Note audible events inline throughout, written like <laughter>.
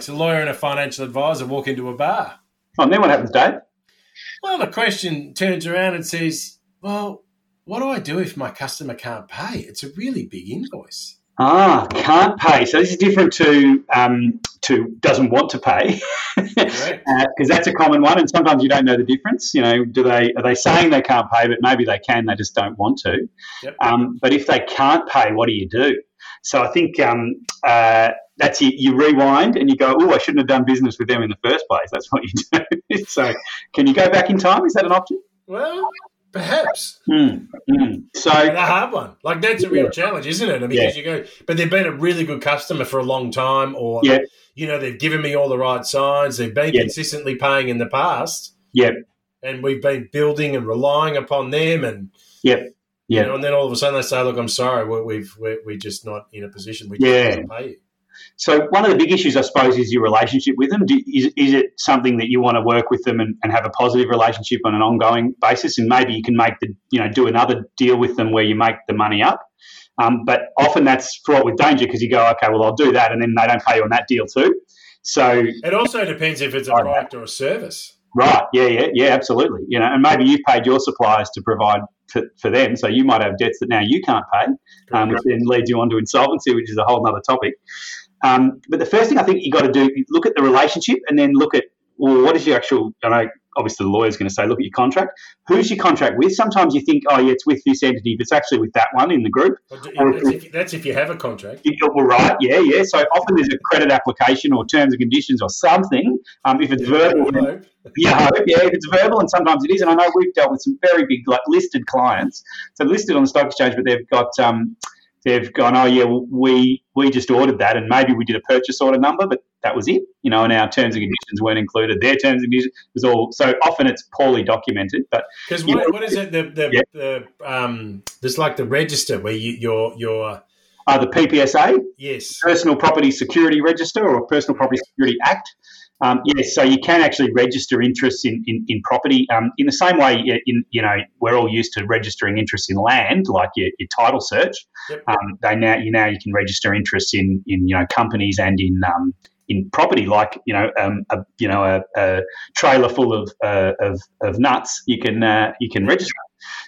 Alex, a lawyer and a financial advisor, walk into a bar. Oh, and then what happens, Dave? Well, the question turns around and says, "Well, what do I do if my customer can't pay? It's a really big invoice." Ah, can't pay. So this is different to um, to doesn't want to pay, <laughs> because uh, that's a common one. And sometimes you don't know the difference. You know, do they are they saying they can't pay, but maybe they can, they just don't want to. Yep. Um, but if they can't pay, what do you do? So I think um, uh, that's you, you, rewind and you go, oh, I shouldn't have done business with them in the first place. That's what you do. <laughs> so can you go back in time? Is that an option? Well, Perhaps. Mm, mm. So a hard one. Like that's a real yeah. challenge, isn't it? I mean, yeah. you go, but they've been a really good customer for a long time, or yeah. you know, they've given me all the right signs. They've been yeah. consistently paying in the past. Yep. And we've been building and relying upon them, and yep. Yeah. You know, and then all of a sudden they say, "Look, I'm sorry, we're, we've we're, we're just not in a position we yeah. can pay you." So one of the big issues, I suppose, is your relationship with them. Do, is, is it something that you want to work with them and, and, have a positive relationship on an ongoing basis? And maybe you can make the, you know, do another deal with them where you make the money up. Um, but often that's fraught with danger because you go, okay, well, I'll do that, and then they don't pay you on that deal too. So it also depends if it's a product or a service. Right. Yeah. Yeah. Yeah. Absolutely. You know, and maybe you've paid your suppliers to provide for, for them, so you might have debts that now you can't pay, um, which then leads you on to insolvency, which is a whole other topic. Um, but the first thing I think you got to do, is look at the relationship and then look at, well, what is your actual, I know obviously the lawyer's going to say, look at your contract. Who's your contract with? Sometimes you think, oh, yeah, it's with this entity, but it's actually with that one in the group. Well, that's, if, that's, if, you have a contract. Well, right, yeah, yeah. So often there's a credit application or terms and conditions or something. Um, if it's yeah, verbal, then, <laughs> yeah, yeah, if it's verbal, and sometimes it is. And I know we've dealt with some very big, like listed clients. So listed on the stock exchange, but they've got. Um, they've gone, oh yeah, we we just ordered that, and maybe we did a purchase order number, but that was it, you know, and our terms and conditions weren't included. Their terms and conditions was all so often it's poorly documented. But because what, what is it? The the, yeah. the um, there's like the register where you your your uh, the PPSA, yes, Personal Property Security Register or Personal Property Security Act. Um, yes, so you can actually register interests in, in, in property um, in the same way. In you know, we're all used to registering interests in land, like your, your title search. Yep. Um, they now you now you can register interests in in you know companies and in um, in property, like you know um, a you know a, a trailer full of, uh, of of nuts. You can uh, you can register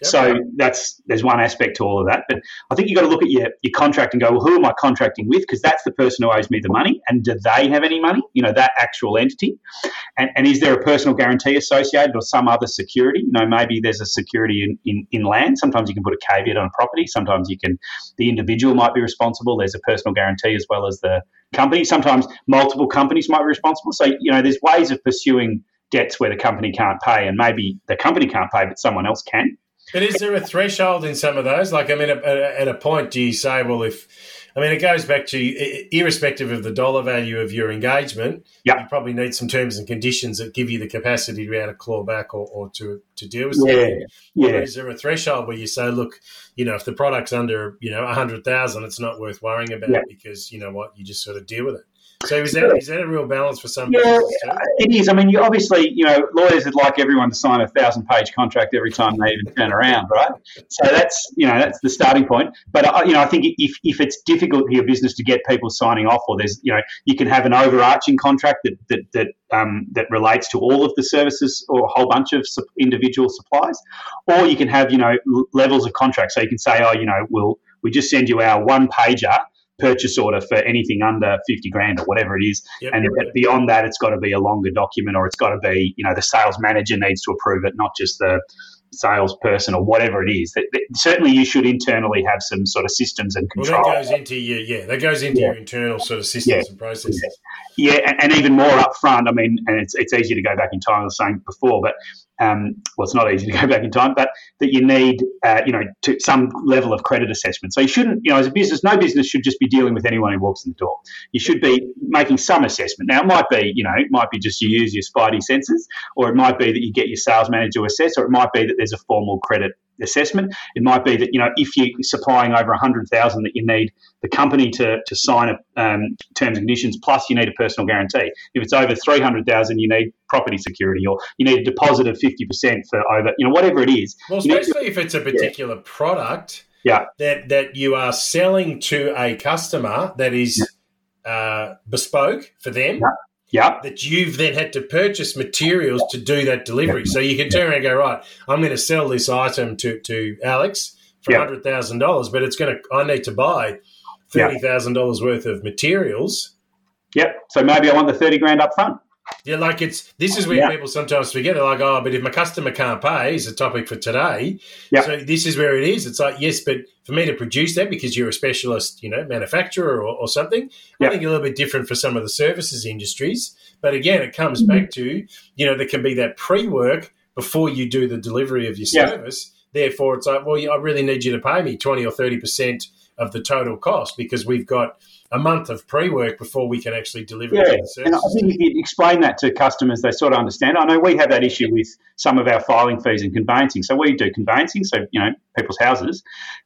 So that's there's one aspect to all of that. But I think you've got to look at your, your contract and go, well, who am I contracting with? Because that's the person who owes me the money. And do they have any money? You know, that actual entity. And, and is there a personal guarantee associated or some other security? You know, maybe there's a security in, in, in land. Sometimes you can put a caveat on a property. Sometimes you can, the individual might be responsible. There's a personal guarantee as well as the company. Sometimes multiple companies might be responsible. So, you know, there's ways of pursuing debts where the company can't pay, and maybe the company can't pay, but someone else can. But is there a threshold in some of those? Like, I mean, at, at a point, do you say, well, if I mean, it goes back to irrespective of the dollar value of your engagement, you probably need some terms and conditions that give you the capacity to be able to claw back or, or to, to deal with yeah. something. Yeah. Or is there a threshold where you say, look, you know, if the product's under, you know, a hundred thousand, it's not worth worrying about yeah. because you know what, you just sort of deal with it. So is that is that a real balance for some? Yeah, it is. I mean, you obviously, you know, lawyers would like everyone to sign a thousand page contract every time they even turn around, right? So that's you know that's the starting point. But uh, you know, I think if if it's difficult for your business to get people signing off, or there's you know, you can have an overarching contract that that that um, that relates to all of the services or a whole bunch of individual supplies, or you can have you know levels of contracts. So you can say, oh, you know, we'll we just send you our one pager purchase order for anything under 50 grand or whatever it is. Yep, and beyond that, it's got to be a longer document or it's got to be, you know, the sales manager needs to approve it, not just the salesperson or whatever it is. That, that, certainly, you should internally have some sort of systems and control. Well, that goes into your yeah, that goes into yeah. your internal sort of systems yeah. and processes. Yeah, and, and, even more upfront. I mean, and it's it's easy to go back in time. I was saying before, but um, well, it's not easy to go <laughs> back in time, but that you need, uh, you know, to some level of credit assessment. So you shouldn't, you know, as a business, no business should just be dealing with anyone who walks in the door. You should be making some assessment. Now, it might be, you know, it might be just you use your spidey senses, or it might be that you get your sales manager to assess, or it might be that there's a formal credit assessment. It might be that you know if you're supplying over a hundred thousand, that you need the company to to sign a um, terms and conditions. Plus, you need a personal guarantee. If it's over three hundred thousand, you need property security, or you need a deposit of fifty percent for over you know whatever it is. Well, especially to, if it's a particular yeah. product. Yeah. That that you are selling to a customer that is. Yeah uh, bespoke for them. Yeah. Yeah. That you've then had to purchase materials to do that delivery. So you can turn around and go, right, I'm going to sell this item to, to Alex for hundred thousand dollars, but it's going to I need to buy thirty thousand dollars worth of materials. Yep. So maybe I want the thirty grand up front. Yeah, like it's this is where yeah. people sometimes forget. They're like, oh, but if my customer can't pay, is a topic for today. Yeah. So this is where it is. It's like, yes, but for me to produce that because you're a specialist, you know, manufacturer or, or something, yeah. I think a little bit different for some of the services industries. But again, it comes mm-hmm. back to, you know, there can be that pre work before you do the delivery of your service. Therefore, it's like, well, I really need you to pay me 20 or 30% of the total cost because we've got a month of pre-work before we can actually deliver yeah. And I think if you explain that to customers, they sort of understand. I know we have that issue with some of our filing fees and conveyancing. So we do conveyancing, so you know people's houses,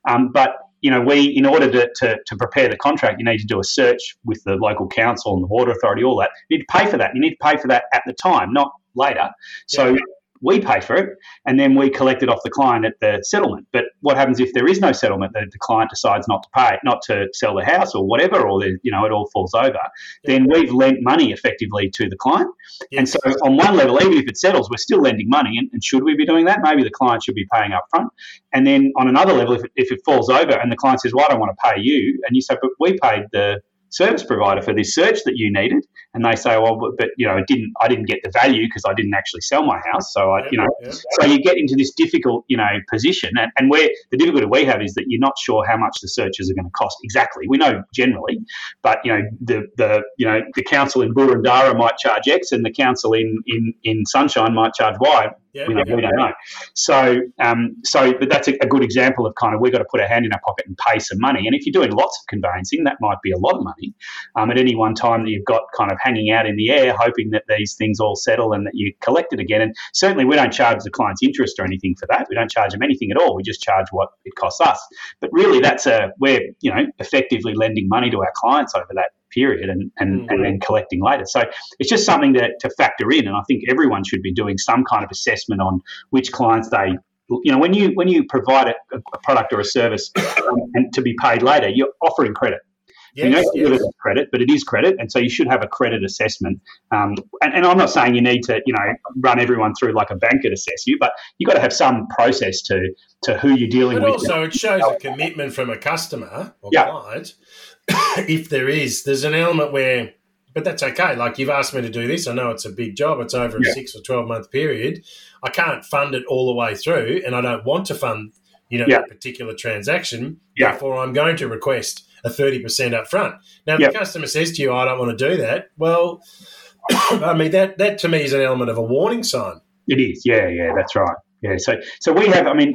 um, but you know we in order to, to, to, prepare the contract, you need to do a search with the local council and the water authority, all that. You need to pay for that. You need to pay for that at the time, not later. So yeah we pay for it, and then we collect it off the client at the settlement. But what happens if there is no settlement? That the client decides not to pay, not to sell the house or whatever, or you know it all falls over. Then we've lent money effectively to the client, and so on one level, even if it settles, we're still lending money. And, and, should we be doing that? Maybe the client should be paying up front. And then on another level, if it, if it falls over and the client says, "Well, I don't want to pay you," and you say, "But we paid the service provider for this search that you needed. And they say well but, but you know it didn't i didn't get the value because i didn't actually sell my house. So i you know yeah. so you get into this difficult you know position. And, and where the difficulty we have is that you're not sure how much the searches are going to cost exactly. We know generally but you know the the you know the council in Boroondara might charge x and the council in in in sunshine might charge y yeah, we, don't, yeah, we don't know. So, um, so, but that's a, a, good example of kind of we've got to put our hand in our pocket and pay some money. And if you're doing lots of conveyancing, that might be a lot of money um, at any one time that you've got kind of hanging out in the air, hoping that these things all settle and that you collect it again. And certainly, we don't charge the clients interest or anything for that. We don't charge them anything at all. We just charge what it costs us. But really, that's a we're you know effectively lending money to our clients over that period and, and, mm-hmm. and then collecting later. So it's just something to, to factor in. And I think everyone should be doing some kind of assessment on which clients they you know when you when you provide a, a product or a service um, and to be paid later you're offering credit Yes, you know yes. credit, but it is credit, and so you should have a credit assessment. Um, and, and, I'm not saying you need to, you know, run everyone through like a banker to assess you, but you've got to have some process to to who you're dealing but with. Also, it shows a commitment from a customer or yeah. client <coughs> if there is, there's an element where, but that's okay. Like you've asked me to do this. I know it's a big job. It's over yeah. a six or 12 month period. I can't fund it all the way through and I don't want to fund, you know, yeah. that particular transaction. Yeah. Therefore, I'm going to request a 30% up front. Now, yeah. the customer says to you, I don't want to do that. Well, <coughs> I mean, that, that to me is an element of a warning sign. It is. Yeah, yeah, that's right. Yeah, so so we have. I mean,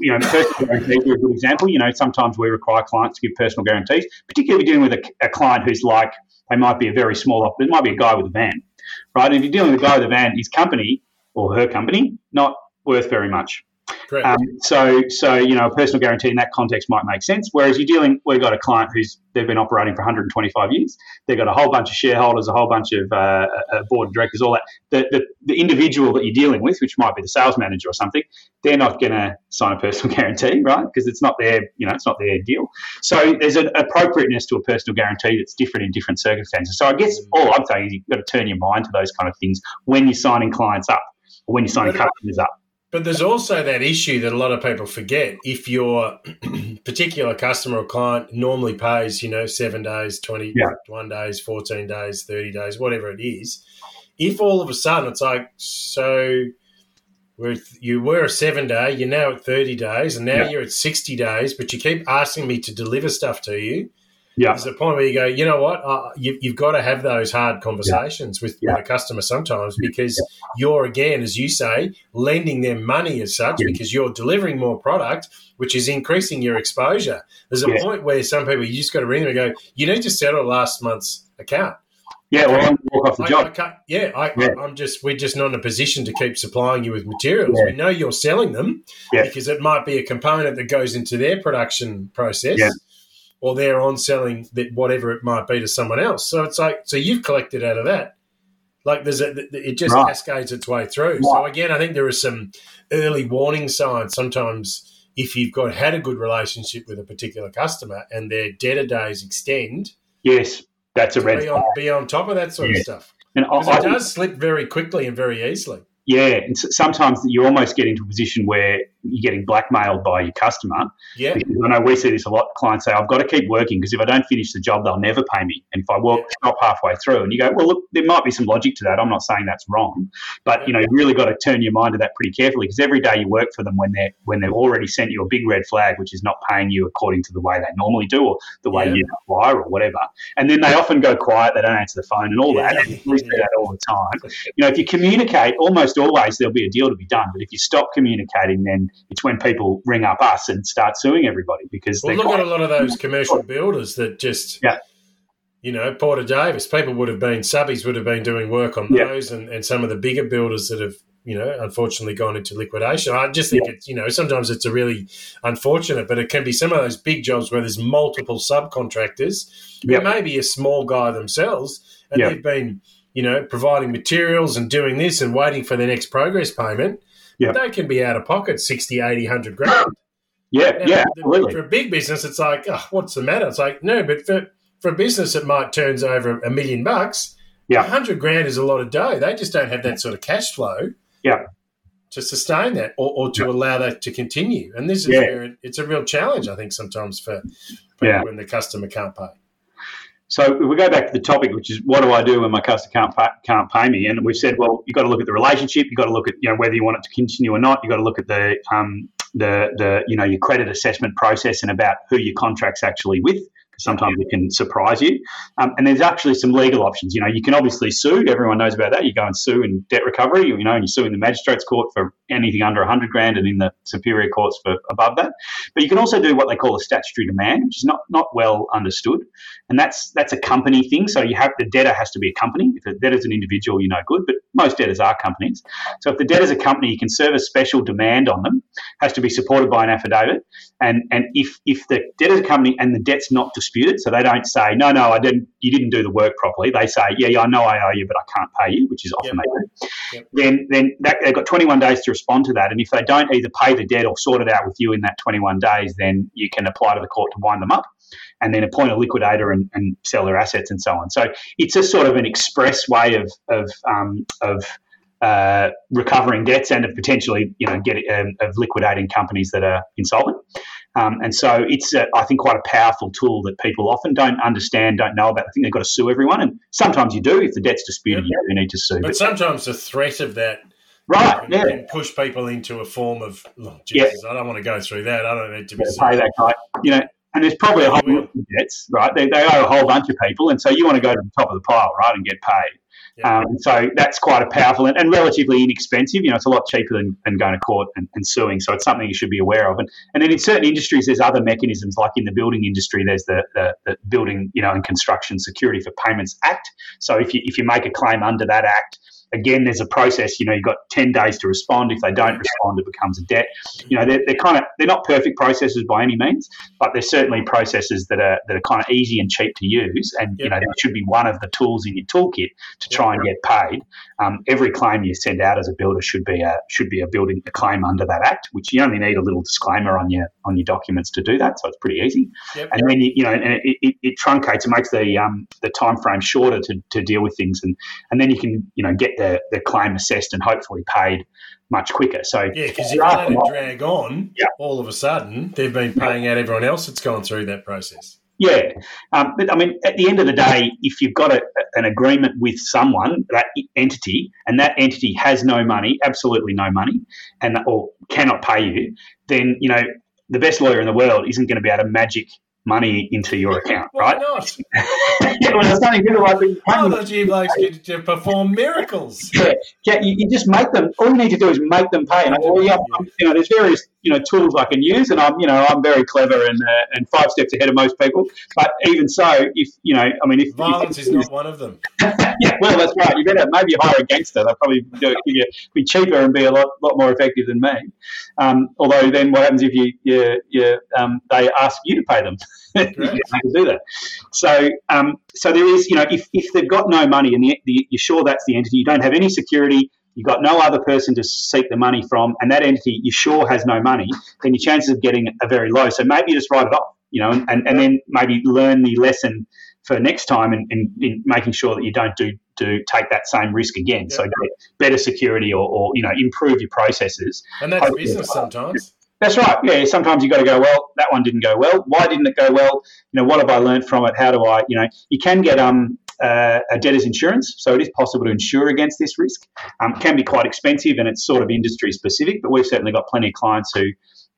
you know, personal guarantees are a good example. You know, sometimes we require clients to give personal guarantees, particularly dealing with a, a client who's like they might be a very small. It might be a guy with a van, right? And if you're dealing with a guy with a van, his company or her company not worth very much. Um, so, so you know, a personal guarantee in that context might make sense. Whereas you're dealing, we've got a client who's they've been operating for 125 years. They've got a whole bunch of shareholders, a whole bunch of uh, uh, board of directors, all that. The, the, the individual that you're dealing with, which might be the sales manager or something, they're not going to sign a personal <laughs> guarantee, right? Because it's not their, you know, it's not their deal. So there's an appropriateness to a personal guarantee that's different in different circumstances. So I guess all I'm saying is you've got to turn your mind to those kind of things when you're signing clients up or when you're signing customers up. But there's also that issue that a lot of people forget. If your <clears throat> particular customer or client normally pays, you know, seven days, 21 yeah. days, 14 days, 30 days, whatever it is, if all of a sudden it's like, so you were a seven day, you're now at 30 days, and now yeah. you're at 60 days, but you keep asking me to deliver stuff to you, yeah. There's a point where you go, you know what? Uh, you, have got to have those hard conversations yeah. with, yeah. with, a customer sometimes because yeah. you're, again, as you say, lending them money as such because you're delivering more product, which is increasing your exposure. There's a point where some people, you just got to ring them and go, you need to settle last month's account. Yeah, well, I'm walk off the job. I, I yeah, I, am just we're just not in a position to keep supplying you with materials. We know you're selling them because it might be a component that goes into their production process or they're on selling that whatever it might be to someone else. So it's like so you've collected out of that. Like there's a it just right. cascades its way through. Right. So again, I think there are some early warning signs sometimes if you've got had a good relationship with a particular customer and their debtor days extend. Yes. that's a red be on, be on, top of that sort yeah. of stuff. And I, it does slip very quickly and very easily. Yeah, and sometimes you almost get into a position where you're getting blackmailed by your customer. Yeah. Because I know we see this a lot. Clients say, I've got to keep working because if I don't finish the job, they'll never pay me. And if I work, yeah. stop halfway through, and you go, well, look, there might be some logic to that. I'm not saying that's wrong, but yeah. you know, you really got to turn your mind to that pretty carefully because every day you work for them when they're when they've already sent you a big red flag, which is not paying you according to the way they normally do or the way yeah. you acquire or whatever, and then they often go quiet, they don't answer the phone and all that. And <laughs> we see that all the time. <laughs> You know, if you communicate, almost always there'll be a deal to be done. But if you stop communicating, then it's when people ring up us and start suing everybody because well, look at a lot of those <laughs> commercial builders that just yeah. You know, Porter Davis, people would have been, subbies would have been doing work on those, and, and some of the bigger builders that have you know, unfortunately gone into liquidation. I just think yeah. it's, you know, sometimes it's a really unfortunate, but it can be some of those big jobs where there's multiple subcontractors yep. who may be a small guy themselves and yep. they've been, you know, providing materials and doing this and waiting for the next progress payment. Yeah. They can be out of pocket 60, 80, 100 grand. Yeah, now, yeah, absolutely. For a big business, it's like, oh, what's the matter? It's like, no, but for, for a business that might turns over a million bucks, yeah. 100 grand is a lot of dough. They just don't have that sort of cash flow. Yeah. To sustain that or, or to yeah. allow that to continue. And this is yeah. where it, it's a real challenge, I think, sometimes for, for yeah. when the customer can't pay. So we go back to the topic, which is what do I do when my customer can't pay, can't pay me? And we've said, well, you've got to look at the relationship. You've got to look at you know whether you want it to continue or not. You've got to look at the um, the the you know your credit assessment process and about who your contract's actually with sometimes it can surprise you. Um, and there's actually some legal options. You know, you can obviously sue. Everyone knows about that. You go and sue in debt recovery. You know, and you sue in the magistrates court for anything under 100 grand, and in the superior courts for above that. But you can also do what they call a statutory demand, which is not not well understood, and that's that's a company thing. So you have the debtor has to be a company. If the debtor's an individual, you know, good. But most debtors are companies. So if the debtor's a company, you can serve a special demand on them. Has to be supported by an affidavit, and and if if the debtor's a company and the debt's not disputed. So they don't say, no, no, I didn't, you didn't do the work properly. They say, yeah, yeah, I know I owe you, but I can't pay you, which is often yep. they do. Yep. Then, then that, they've got 21 days to respond to that. And if they don't either pay the debt or sort it out with you in that 21 days, then you can apply to the court to wind them up and then appoint a liquidator and, and sell their assets and so on. So it's a sort of an express way of, of, um, of uh, recovering debts and of potentially, you know, get um, of liquidating companies that are insolvent. Um, and so it's, a, I think, quite a powerful tool that people often don't understand, don't know about. I think they've got to sue everyone, and sometimes you do if the debt's disputed. Yeah. You need to sue, but, but sometimes the threat of that. Right, can, yeah. Can push people into a form of, oh, Jesus, yeah. I don't want to go through that. I don't need to be pay that guy. You know, and there's probably a whole bunch of debts, right? They, they owe a whole bunch of people, and so you want to go to the top of the pile, right, and get paid. Yeah. Um, so that's quite a powerful and, and, relatively inexpensive. You know, it's a lot cheaper than, than going to court and, and, suing. So it's something you should be aware of. And, and then in certain industries, there's other mechanisms, like in the building industry, there's the, the, the Building, you know, and Construction Security for Payments Act. So if you if you make a claim under that act, again, there's a process. You know, you've got ten days to respond. If they don't respond, it becomes a debt. You know, they're, they're kind of they're not perfect processes by any means, but they're certainly processes that are that are kind of easy and cheap to use. And yep. you know, that should be one of the tools in your toolkit to try and get paid. Um, every claim you send out as a builder should be a should be a building a claim under that act, which you only need a little disclaimer on your on your documents to do that. So it's pretty easy. Yep. And then you, you know, and it, it, it truncates. It makes the um, the time frame shorter to, to deal with things, and and then you can you know get the, the claim assessed and hopefully paid much quicker. So yeah, because if you let it drag on, yeah. all of a sudden they've been paying out everyone else that's gone through that process. Yeah, um, but I mean, at the end of the day, if you've got a, an agreement with someone, that entity, and that entity has no money, absolutely no money, and or cannot pay you, then you know the best lawyer in the world isn't going to be able to magic money into your <laughs> account, Why right? Not? yeah, <laughs> well, there's nothing good like being How does you blokes get to perform miracles? Yeah, yeah you, you, just make them. All you need to do is make them pay. And I, well, yeah, you know, there's various you know tools I can use, and I'm you know I'm very clever and uh, and five steps ahead of most people. But even so, if you know, I mean, if violence if, is not one of them. <laughs> yeah, well, that's right. You better maybe hire a gangster. They'll probably do it, you, be cheaper and be a lot lot more effective than me. Um, although then, what happens if you you, you um, they ask you to pay them? <laughs> you can do that. So um, so there is you know if, if they've got no money and the, the, you're sure that's the entity, you don't have any security you've got no other person to seek the money from, and that entity you sure has no money, then your chances of getting are very low. So maybe you just write it off, you know, and, and then maybe learn the lesson for next time and, and, and, making sure that you don't do do take that same risk again. So get better security or, or, you know improve your processes. And that's Hopefully, business sometimes. That's right. Yeah, sometimes you got to go. Well, that one didn't go well. Why didn't it go well? You know, what have I learned from it? How do I? You know, you can get um uh, a debtor's insurance, so it is possible to insure against this risk. Um, can be quite expensive, and it's sort of industry specific. But we've certainly got plenty of clients who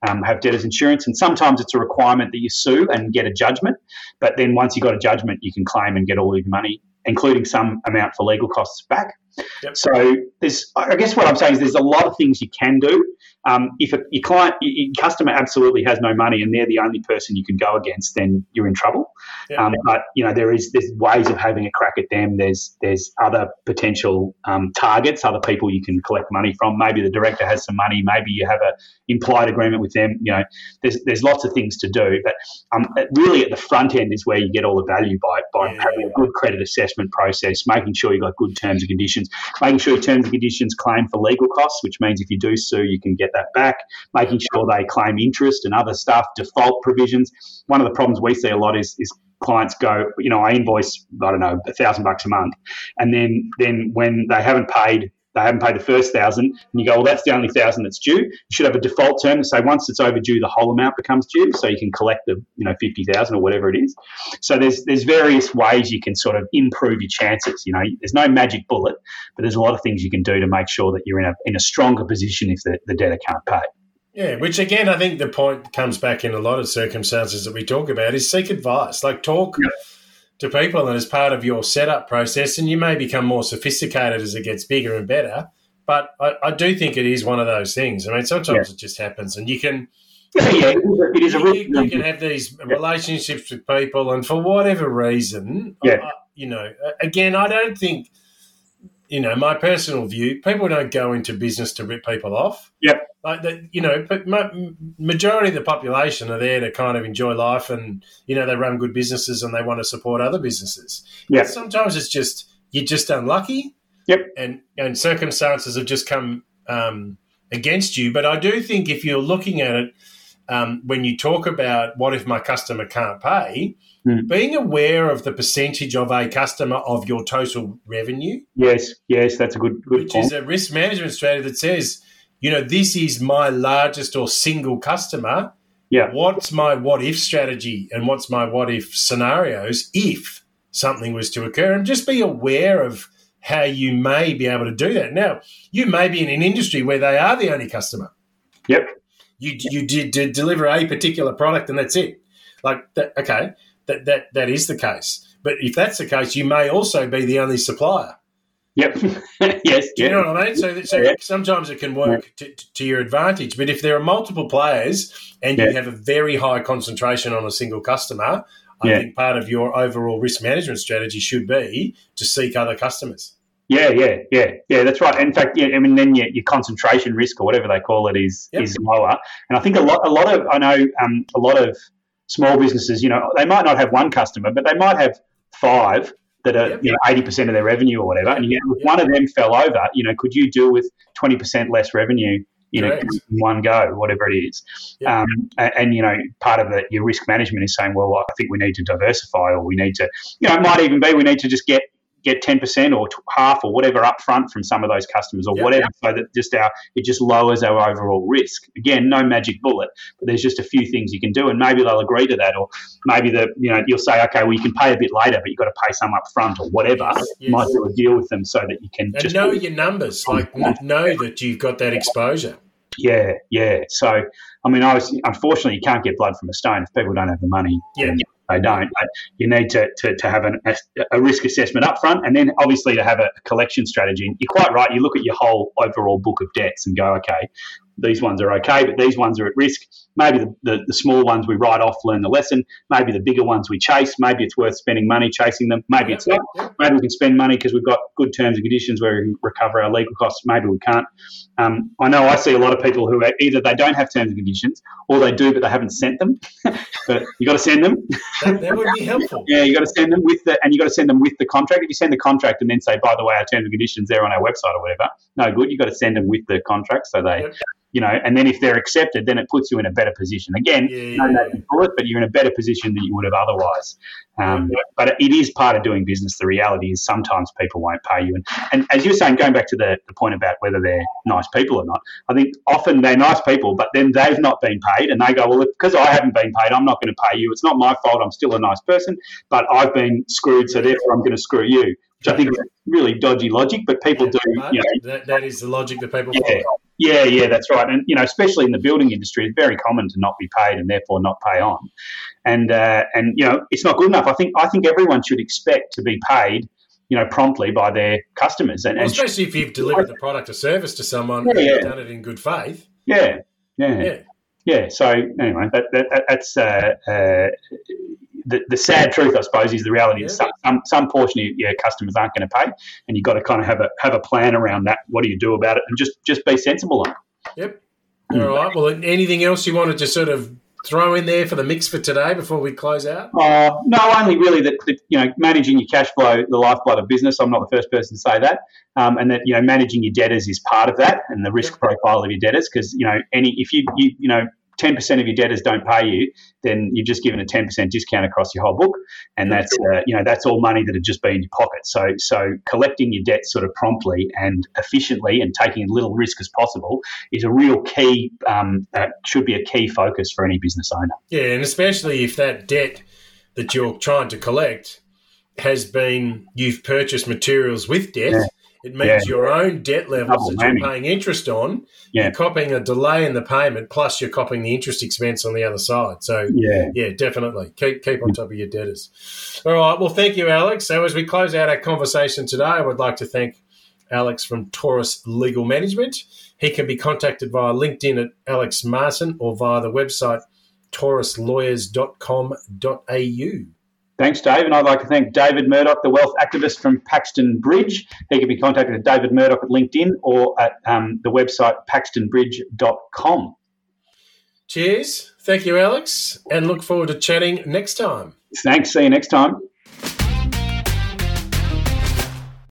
um, have debtor's insurance, and sometimes it's a requirement that you sue and get a judgment. But then once you have got a judgment, you can claim and get all your money, including some amount for legal costs back. Yep. So there's, I guess what I'm saying is there's a lot of things you can do. Um, if a, your client, your customer absolutely has no money and they're the only person you can go against, then you're in trouble. Yep. Um, but you know there is there's ways of having a crack at them. There's there's other potential um, targets, other people you can collect money from. Maybe the director has some money. Maybe you have a implied agreement with them. You know, there's there's lots of things to do. But um, really at the front end is where you get all the value by by yeah. having a good credit assessment process, making sure you've got good terms and conditions making sure your terms and conditions claim for legal costs, which means if you do sue, you can get that back, making sure they claim interest and other stuff, default provisions. One of the problems we see a lot is, is clients go, you know, I invoice, I don't know, a thousand bucks a month. And then, then when they haven't paid they haven't paid the first thousand, and you go, well, that's the only thousand that's due. You should have a default term to say once it's overdue, the whole amount becomes due, so you can collect the you know fifty thousand or whatever it is. So there's there's various ways you can sort of improve your chances. You know, there's no magic bullet, but there's a lot of things you can do to make sure that you're in a in a stronger position if the, the debtor can't pay. Yeah, which again, I think the point comes back in a lot of circumstances that we talk about is seek advice. Like talk. To people and as part of your setup process, and you may become more sophisticated as it gets bigger and better. But I, I do think it is one of those things. I mean, sometimes yeah. it just happens, and you can. Yeah, it is a you, you, can have these relationships with people, and for whatever reason, yeah. I, you know, again, I don't think, you know, my personal view, people don't go into business to rip people off. Yep. Like that, you know, but majority of the population are there to kind of enjoy life, and you know, they run good businesses and they want to support other businesses. Yeah. Sometimes it's just you're just unlucky. Yep. And and circumstances have just come um, against you. But I do think if you're looking at it, um, when you talk about what if my customer can't pay, mm. being aware of the percentage of a customer of your total revenue. Yes, yes, that's a good good which point. is a risk management strategy that says you know, this is my largest or single customer. Yeah. What's my what if strategy and what's my what if scenarios if something was to occur? And just be aware of how you may be able to do that. Now, you may be in an industry where they are the only customer. Yep. You you did, did deliver a particular product and that's it. Like that, okay, that that that is the case. But if that's the case, you may also be the only supplier. Yep. <laughs> yes. Do you know what I mean? So, so sometimes it can work to, to, your advantage. But if there are multiple players and you have a very high concentration on a single customer, I think part of your overall risk management strategy should be to seek other customers. Yeah, yeah, yeah, yeah. That's right. In fact, yeah, I mean, then your, your concentration risk or whatever they call it is is lower. And I think a lot, a lot of I know um, a lot of small businesses. You know, they might not have one customer, but they might have five that are yep. you know eighty percent of their revenue or whatever, and you, if one of them fell over, you know, could you deal with twenty percent less revenue? You know, in one go, whatever it is, yep. um, and, and, you know, part of the, your risk management is saying, well, I think we need to diversify, or we need to, you know, it might even be we need to just get get 10% or half or whatever up front from some of those customers or yep, whatever yep. so that just our it just lowers our overall risk again no magic bullet but there's just a few things you can do and maybe they'll agree to that or maybe the you know you'll say okay well you can pay a bit later but you've got to pay some up front or whatever yes, yes. might do a deal with them so that you can and just know your numbers like know that you've got that exposure yeah yeah so I mean, I was, unfortunately, you can't get blood from a stone if people don't have the money. Yeah they don't. But you need to, to, to have an, a, a, risk assessment up front and then obviously to have a collection strategy. You're quite right. You look at your whole overall book of debts and go, okay, these ones are okay, but these ones are at risk. Maybe the, the, the, small ones we write off, learn the lesson. Maybe the bigger ones we chase. Maybe it's worth spending money chasing them. Maybe it's not. Maybe we can spend money because we've got good terms and conditions where we can recover our legal costs. Maybe we can't. Um, I know I see a lot of people who either they don't have terms and conditions or they do, but they haven't sent them. <laughs> but you got to send them. That, that, would be helpful. yeah, you got to send them with the, and you got to send them with the contract. If you send the contract and then say, by the way, our terms and conditions there on our website or whatever, no good. You got to send them with the contract so they. Yep you know, and then if they're accepted, then it puts you in a better position. Again, yeah, yeah, no, no, but you're in a better position than you would have otherwise. Um, but it is part of doing business. The reality is sometimes people won't pay you. And, and as you're saying, going back to the, the point about whether they're nice people or not, I think often they're nice people, but then they've not been paid and they go, well, because I haven't been paid, I'm not going to pay you. It's not my fault. I'm still a nice person, but I've been screwed, so therefore I'm going to screw you, which I think is really dodgy logic, but people do. You know, that, that is the logic that people yeah, follow. Yeah, yeah, that's right. And you know, especially in the building industry, it's very common to not be paid and therefore not pay on. And uh, and you know, it's not good enough. I think I think everyone should expect to be paid you know, promptly by their customers. And, well, especially if you've delivered the product or service to someone yeah, and yeah. done it in good faith. Yeah, yeah, yeah. yeah. So anyway, that, that, that's uh, uh, the, the sad truth, I suppose, is the reality yeah. some, some, some portion of your customers aren't going to pay, and you've got to kind of have a have a plan around that. What do you do about it, and just just be sensible on it. Yep. All right. Well, anything else you wanted to sort of throw in there for the mix for today before we close out? Uh, no, only really that, that, you know managing your cash flow, the lifeblood of business. I'm not the first person to say that, um, and that you know managing your debtors is part of that, and the risk profile of your debtors. Because you know any if you, you you know 10% of your debtors don't pay you, then you've just given a 10% discount across your whole book. And that's, uh, you know, that's all money that had just been in your pocket. So, so collecting your debt sort of promptly and efficiently and taking as little risk as possible is a real key, um, uh, should be a key focus for any business owner. Yeah. And especially if that debt that you're trying to collect has been, you've purchased materials with debt. Yeah it means yeah. your own debt levels Double that you're paying interest on. Yeah. You're copying a delay in the payment, plus you're copying the interest expense on the other side. So yeah, yeah, definitely keep keep on top of your debtors. All right. Well, thank you, Alex. So as we close out our conversation today, I would like to thank Alex from Taurus Legal Management. He can be contacted via LinkedIn at Alex Martin or via the website tauruslawyers.com.au. Thanks, Dave. And I'd like to thank David Murdoch, the wealth activist from Paxton Bridge. He can be contacted at David Murdoch at LinkedIn or at um, the website paxtonbridge.com. Cheers. Thank you, Alex. And look forward to chatting next time. Thanks. See you next time.